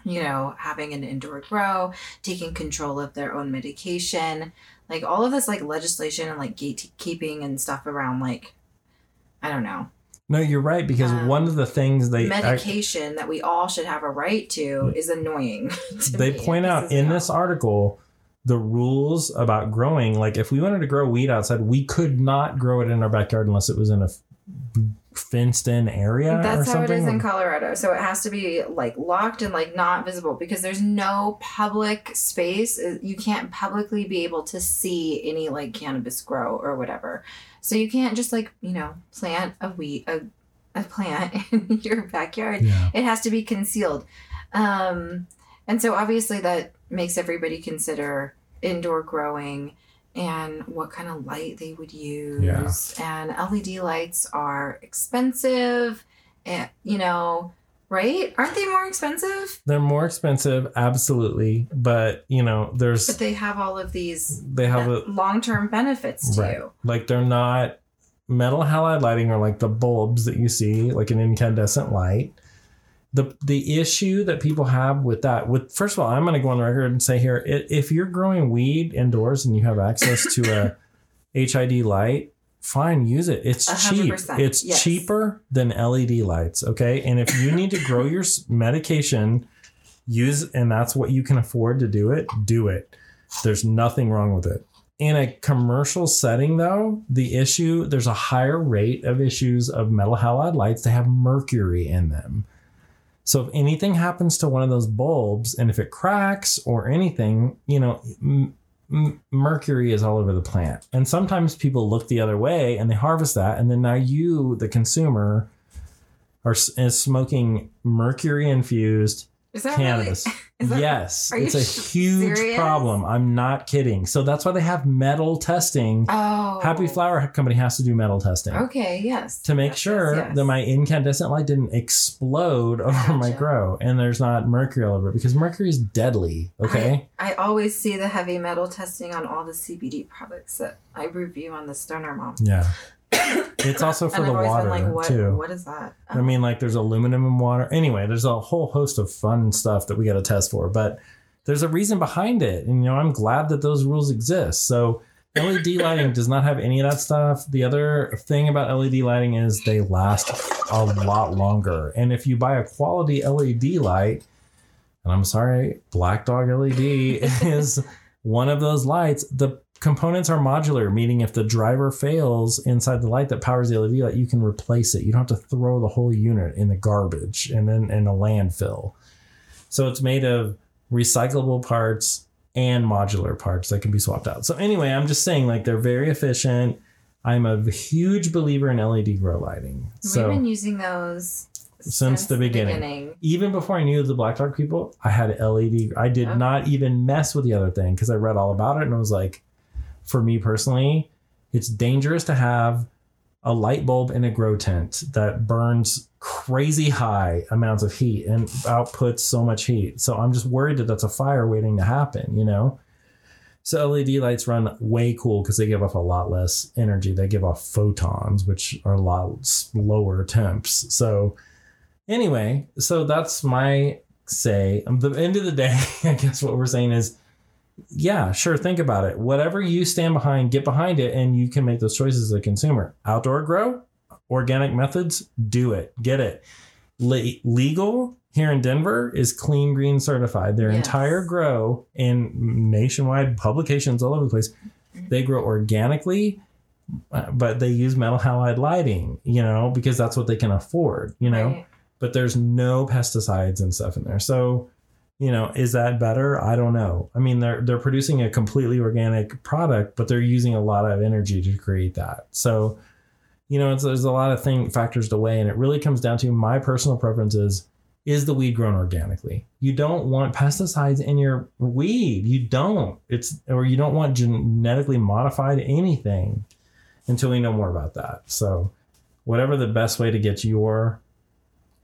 you know, having an indoor grow, taking control of their own medication, like all of this like legislation and like gatekeeping and stuff around like I don't know No, you're right because Um, one of the things they medication that we all should have a right to is annoying. to they me. point It out in this article the rules about growing. Like if we wanted to grow weed outside, we could not grow it in our backyard unless it was in a fenced-in area. or That's how it is in Colorado. So it has to be like locked and like not visible because there's no public space. Uh, You can't publicly be able to see any like cannabis grow or whatever. So you can't just like, you know, plant a wheat a, a plant in your backyard. Yeah. It has to be concealed. Um and so obviously that makes everybody consider indoor growing and what kind of light they would use. Yeah. And LED lights are expensive, and you know, right? Aren't they more expensive? They're more expensive, absolutely, but you know, there's But they have all of these they have a long-term benefits Right. you. like they're not metal halide lighting or like the bulbs that you see like an incandescent light the the issue that people have with that with first of all i'm going to go on the record and say here if you're growing weed indoors and you have access to a hid light fine use it. It's A hundred cheap. it's yes. cheaper than led lights okay? And if you need to grow your medication use and that's what you can afford to do it do it. There's nothing wrong with it. In a commercial setting though the issue there's a higher rate of issues of metal halide lights that have mercury in them. So if anything happens to one of those bulbs and if it cracks or anything you know m- m- mercury is all over the plant. And sometimes people look the other way and they harvest that and then now you the consumer are is smoking mercury infused Is that cannabis. really? That- yes, it's a huge serious? problem. I'm not kidding. So that's why they have metal testing. Oh. Happy Flower Company has to do metal testing Okay, yes. to make Yes, sure yes, yes. that my incandescent light didn't explode over my grow and there's not mercury all over it because mercury is deadly. Okay. I always see the heavy metal testing on all the CBD products that I review on the Stoner Mom. yeah. It's also for the water been like, what, too. what is that? I mean, like there's aluminum in water. Anyway, there's a whole host of fun stuff that we got to test for, but there's a reason behind it. And, you know, I'm glad that those rules exist. So LED lighting does not have any of that stuff. The other thing about LED lighting is they last a lot longer. And if you buy a quality LED light, and I'm sorry, Black Dog LED is one of those lights. The components are modular, meaning if the driver fails inside the light that powers the LED light, you can replace it. You don't have to throw the whole unit in the garbage and then in a landfill. So it's made of recyclable parts and modular parts that can be swapped out. So anyway, I'm just saying like they're very efficient. I'm a huge believer in LED grow lighting. We've been using those Since the beginning. even before I knew the Black Dog people, I had LED. I did Yeah. not even mess with the other thing because I read all about it and I was like, for me personally, it's dangerous to have a light bulb in a grow tent that burns crazy high amounts of heat and outputs so much heat. So I'm just worried that that's a fire waiting to happen, you know? So LED lights run way cool because they give off a lot less energy. They give off photons, which are a lot lower temps. So anyway, so that's my say. At the end of the day, I guess what we're saying is, yeah, sure, think about it. Whatever you stand behind, get behind it, and you can make those choices as a consumer. Outdoor grow, organic methods, do it, get it. Le- legal here in Denver is Clean Green certified. Their Yes. entire grow in nationwide publications all over the place, they grow organically, uh, but they use metal halide lighting, you know, because that's what they can afford, you know Right. but there's no pesticides and stuff in there. So You know, is that better? I don't know. I mean, they're they're producing a completely organic product, but they're using a lot of energy to create that. So, you know, there's a lot of thing factors to weigh, and it really comes down to my personal preferences. Is the weed grown organically? You don't want pesticides in your weed. You don't. It's or you don't want genetically modified anything until we know more about that. So, whatever the best way to get your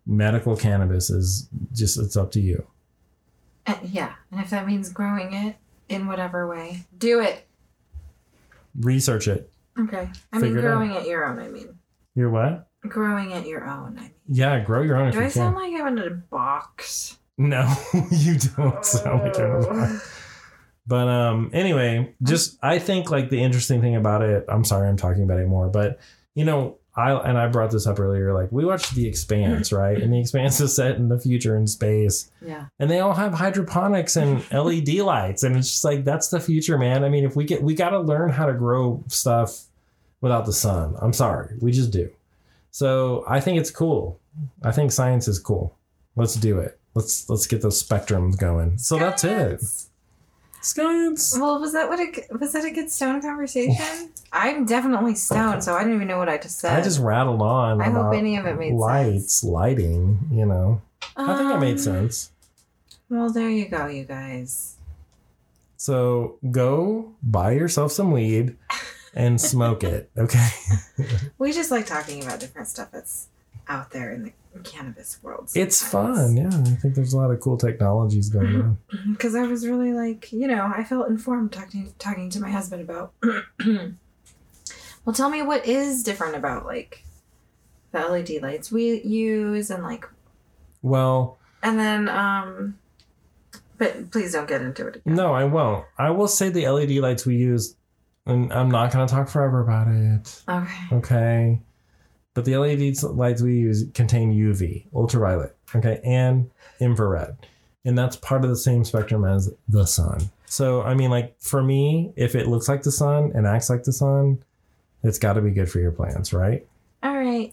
medical cannabis is, just it's up to you. Uh, yeah, and if that means growing it in whatever way, do it. Research it. Okay. I Figure mean, it growing it your own. I mean, You're what? growing it your own. I mean, Yeah, grow your own if do you I can. sound like I'm in a box? no, you don't sound like you're in a box. But um, anyway, just I think like the interesting thing about it. I'm sorry, I'm talking about it more, but you know, I and I brought this up earlier. Like we watched The Expanse, right? And The Expanse is set in the future in space, Yeah. and they all have hydroponics and LED lights, and it's just like that's the future, man. I mean, if we get we got to learn how to grow stuff without the sun. I'm sorry, we just do. So I think it's cool. I think science is cool. Let's do it. Let's let's get those spectrums going. So that's it. Science. Science. Well, was that what a was that a good stone conversation? I'm definitely stoned, so I don't even know what I just said. I just rattled on. I hope any of it made lights, sense. lighting. You know, I think it made Um, sense. Well, there you go, you guys. So go buy yourself some weed and smoke it. Okay. We just like talking about different stuff that's out there in the cannabis world. It's fun. Yeah, I think there's a lot of cool technologies going on. because I was really like, you know, I felt informed talking talking to my husband about. well, tell me what is different about like the LED lights we use and like, Well, and then um, but please don't get into it again. no, I won't. I will say the LED lights we use, and I'm not going to talk forever about it. Okay. Okay. But the LED lights we use contain UV, ultraviolet, okay, and infrared. And that's part of the same spectrum as the sun. So, I mean, like for me, if it looks like the sun and acts like the sun, it's got to be good for your plants, right? All right.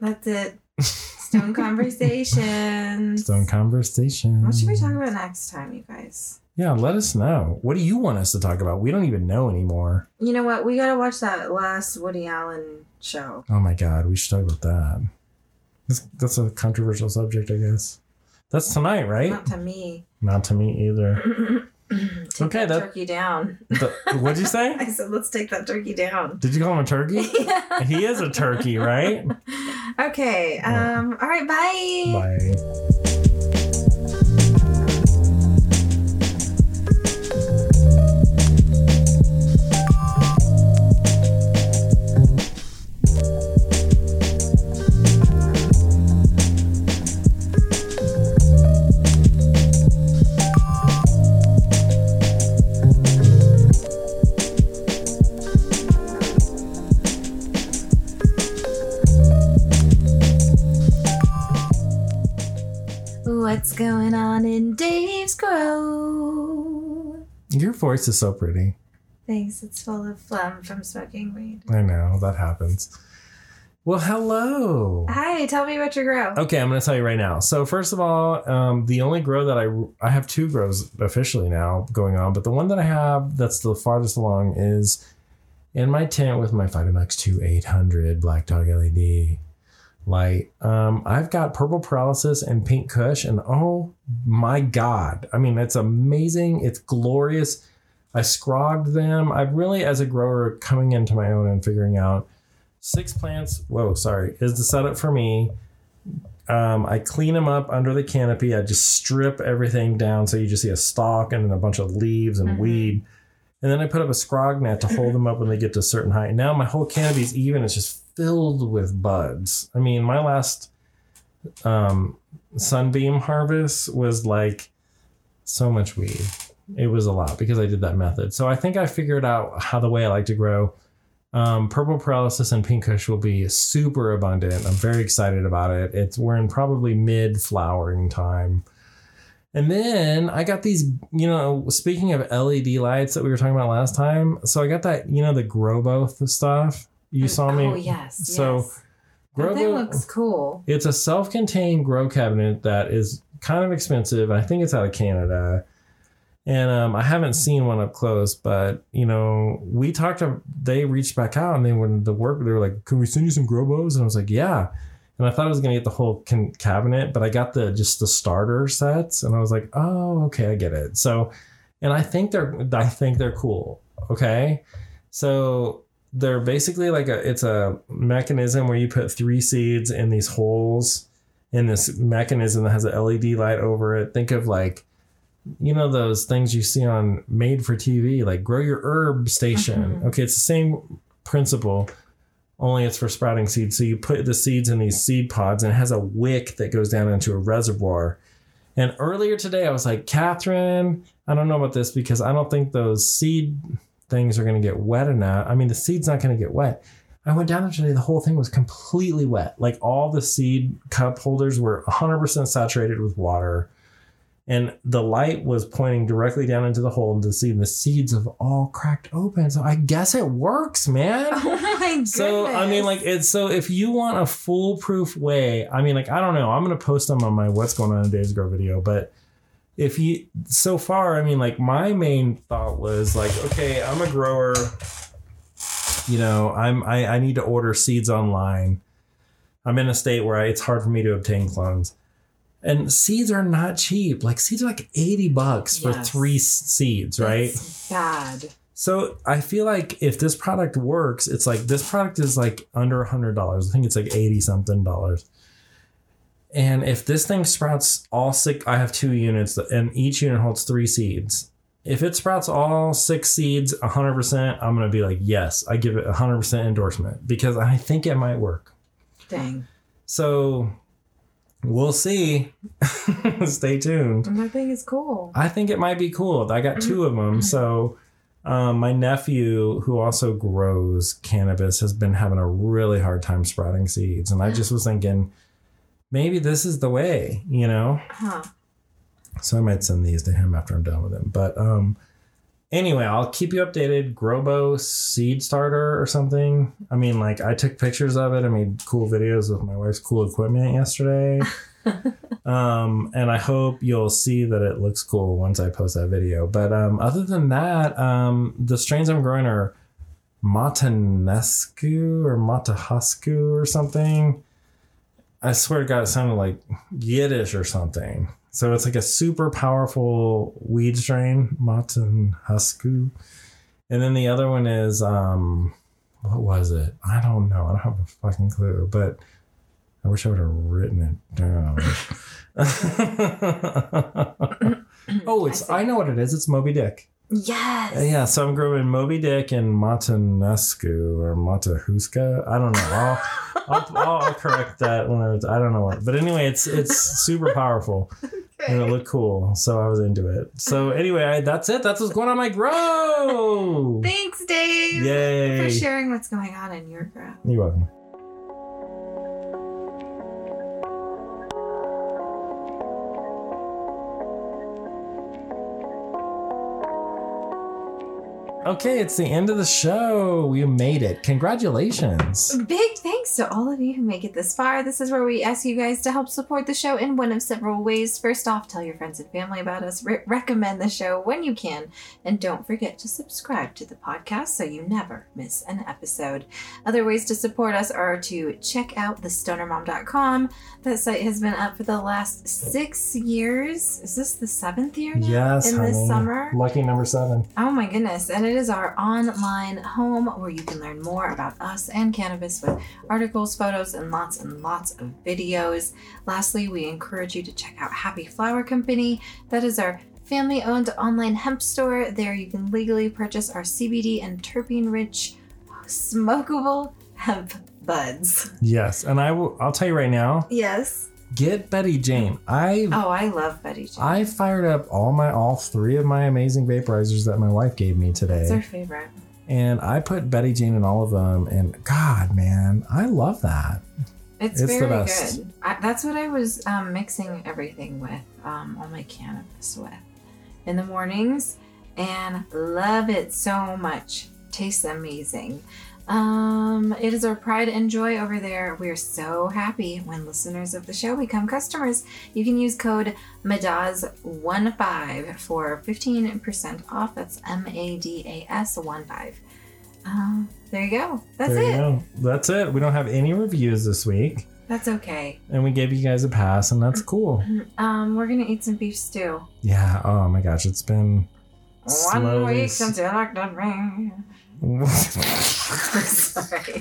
That's it. Stone conversations. Stone conversation. What should we talk about next time, you guys? Yeah, let us know. What do you want us to talk about? We don't even know anymore. You know what? We gotta watch that last Woody Allen show. Oh my God, we should talk about that. That's, that's a controversial subject, I guess. That's tonight, right? Not to me. Not to me either. take Okay, that, that- turkey down. The- what'd you say? I said, let's take that turkey down. Did you call him a turkey? He is a turkey, right? Okay. Um. All right. Bye. Bye. What's going on in Dave's Grow? Your voice is so pretty. Thanks. It's full of phlegm from smoking weed. I know that happens. Well, hello. Hi. Tell me about your grow. Okay, I'm going to tell you right now. So first of all, um, the only grow that I I have two grows officially now going on, but the one that I have that's the farthest along is in my tent with my Phytomax 2800 Black Dog LED light. Um, I've got purple paralysis and pink Kush, and oh my god! I mean, it's amazing. It's glorious. I scrogged them. I've really, as a grower, coming into my own and figuring out six plants. Whoa, sorry, is the setup for me. Um, I clean them up under the canopy. I just strip everything down so you just see a stalk and then a bunch of leaves and Mhm. weed. And then I put up a scrog net to hold them up when they get to a certain height. Now my whole canopy is even. It's just filled with buds. I mean, my last um, sunbeam harvest was like so much weed. It was a lot because I did that method. So I think I figured out how the way I like to grow. Um, purple paralysis and pink kush will be super abundant. I'm very excited about it. It's we're in probably mid flowering time. And then I got these, you know, speaking of LED lights that we were talking about last time. So I got that, you know, the Grobo stuff. You saw me. Oh yes. So yes. That thing Grobo- looks cool. It's a self-contained grow cabinet that is kind of expensive. I think it's out of Canada. And um, I haven't seen one up close, but you know, we talked to they reached back out and they wanted the work. They were like, "Can we send you some Grobos?" And I was like, "Yeah." And I thought I was gonna get the whole can- cabinet, but I got the just the starter sets, and I was like, "Oh, okay, I get it." So, and I think they're I think they're cool. Okay, so they're basically like a it's a mechanism where you put three seeds in these holes in this mechanism that has a LED light over it. Think of like you know those things you see on made for TV, like grow your herb station. Mhm. Okay, it's the same principle, only it's for sprouting seeds. So you put the seeds in these seed pods and it has a wick that goes down into a reservoir. And earlier today, I was like, Catherine, I don't know about this because I don't think those seed things are going to get wet enough. I mean, the seed's not going to get wet. I went down there today, the whole thing was completely wet. Like all the seed cup holders were 100% saturated with water. And the light was pointing directly down into the hole into the seed, and the seeds have all cracked open. So I guess it works, man. Oh my goodness. So I mean, like it's so if you want a foolproof way, I mean, like I don't know, I'm gonna post them on my what's going on in Dave's Grow video, but if you so far, I mean, like my main thought was like, okay, I'm a grower, you know, I'm I, I need to order seeds online. I'm in a state where I, it's hard for me to obtain clones. And seeds are not cheap. Like seeds are like 80 bucks for three seeds, right? It's bad. So I feel like if this product works, it's like this product is like under a hundred dollars. I think it's like eighty something dollars. And if this thing sprouts all six, I have two units, and each unit holds three seeds. If it sprouts all six seeds, hundred percent, I'm gonna be like, yes, I give it a hundred percent endorsement because I think it might work. Dang. So we'll see. Stay tuned. That thing is cool. I think it might be cool. I got two of them. So, um, my nephew, who also grows cannabis, has been having a really hard time sprouting seeds. And I just was thinking, maybe this is the way, you know? Huh. So I might send these to him after I'm done with him. But um, anyway, I'll keep you updated. Grobo seed starter or something. I mean, like I took pictures of it. I made cool videos with my wife's cool equipment yesterday. um, and I hope you'll see that it looks cool once I post that video. But um, other than that, um, the strains I'm growing are Matanescu or Matahasku or something. I swear to God, it sounded like Yiddish or something. So it's like a super powerful weed strain, Matan Husku. And then the other one is um what was it? I don't know. I don't have a fucking clue, but I wish I would have written it down. oh, it's I know what it is. It's Moby Dick. Yes. Yeah, so I'm growing Moby Dick and Matanescu or Matahuska. I don't know. I'll, I'll, I'll, I'll correct that when it's, I don't know what. But anyway, it's it's super powerful and it looked cool, so I was into it. So anyway, I, that's it. That's what's going on in my grow. Thanks, Dave. Yay! For sharing what's going on in your grow. You're welcome. Okay, it's the end of the show. We made it. Congratulations. Big thanks to all of you who make it this far. This is where we ask you guys to help support the show in one of several ways. First off, tell your friends and family about us, re- recommend the show when you can, and don't forget to subscribe to the podcast so you never miss an episode. Other ways to support us are to check out thestonermom.com. That site has been up for the last six years. Is this the seventh year now? Yes, In honey. this summer? Lucky number seven. Oh my goodness. And it is our online home where you can learn more about us and cannabis with articles, photos, and lots and lots of videos. Lastly, we encourage you to check out Happy Flower Company. That is our family owned online hemp store. There you can legally purchase our CBD and terpene rich smokable hemp buds. Yes, and I will. I'll tell you right now. Yes. Get Betty Jane. I Oh, I love Betty Jane. I fired up all my all three of my amazing vaporizers that my wife gave me It's our today, favorite. and I put Betty Jane in all of them. And God, man, I love that. It's, It's the very best. good. I, that's what I was um, mixing everything with, um, all my cannabis with, in the mornings, and love it so much. Tastes amazing. Um, it is our pride and joy over there. We're so happy when listeners of the show become customers. You can use code MADAS15 for 15% off. That's M A D A S 1 5. Um, there you go. That's there it. go. That's it. We don't have any reviews this week, That's okay. and we gave you guys a pass, and that's cool. Um, we're gonna eat some beef stew. Yeah. Oh my gosh, it's been One slowly week since you looked at me. Sorry.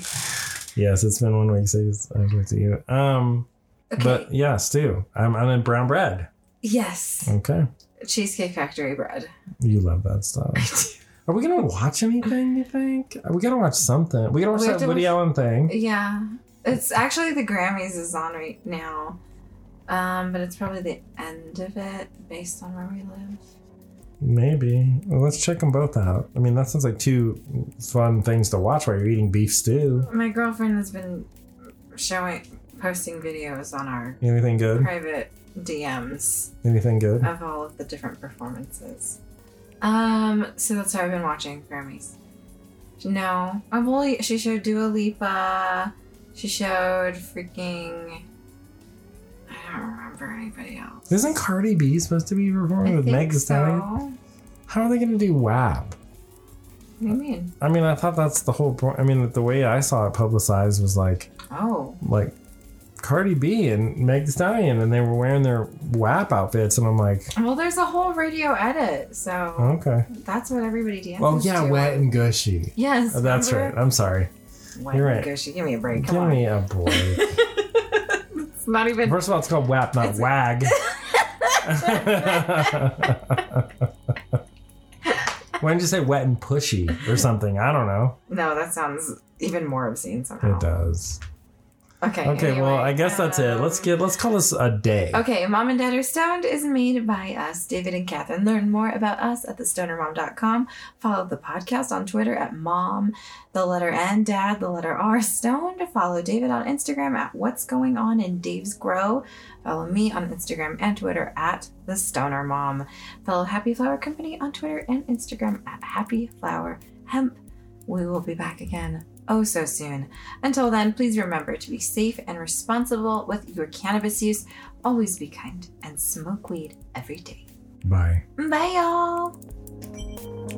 yes, it's been one week since I looked at you. Um, Okay. but yeah, stew. I'm I'm in brown bread. yes, Okay, Cheesecake Factory bread. you love that stuff. Are we gonna watch anything? You think we gotta watch something? We gotta watch We that Woody watch- Allen thing. Yeah, it's actually the Grammys is on right now, um, but it's probably the end of it based on where we live. Maybe. Well, let's check them both out. I mean, that sounds like two fun things to watch while you're eating beef stew. My girlfriend has been showing, posting videos on our Anything good? private DMs Anything good? of all of the different performances. Um, so that's how I've been watching Grammys. No, I've only she showed Dua Lipa. She showed freaking. I anybody else. Isn't Cardi B supposed to be performing I with think Meg Thee Stallion? so. How are they gonna do WAP? What do you mean? I mean, I thought that's the whole point. I mean, the way I saw it publicized was like, Oh, like Cardi B and Meg Thee Stallion, and they were wearing their WAP outfits, and I'm like, well, there's a whole radio edit, so okay. that's what everybody dances Oh yeah, to. wet and gushy. Yes, Oh, that's right. I'm sorry. Wet You're and gushy. Give me a break. Come Give on. me a break. it's not even. First of all, it's called WAP, not It's- WAG. Why didn't you say wet and pushy or something? I don't know. No, that sounds even more obscene somehow. It does. Okay. Okay, well, I guess that's it. Let's get let's call this a day. Okay, Mom and Dad Are Stoned is made by us, David and Catherine. Learn more about us at thestonermom.com. Follow the podcast on Twitter at mom, the letter N, dad, the letter R, stoned. Follow David on Instagram at what's going on in Dave's Grow. Follow me on Instagram and Twitter at the Stoner Mom. Follow Happy Flower Company on Twitter and Instagram at Happy Flower Hemp. We will be back again oh so soon. Until then, please remember to be safe and responsible with your cannabis use. Always be kind and smoke weed every day. Bye. Bye, y'all.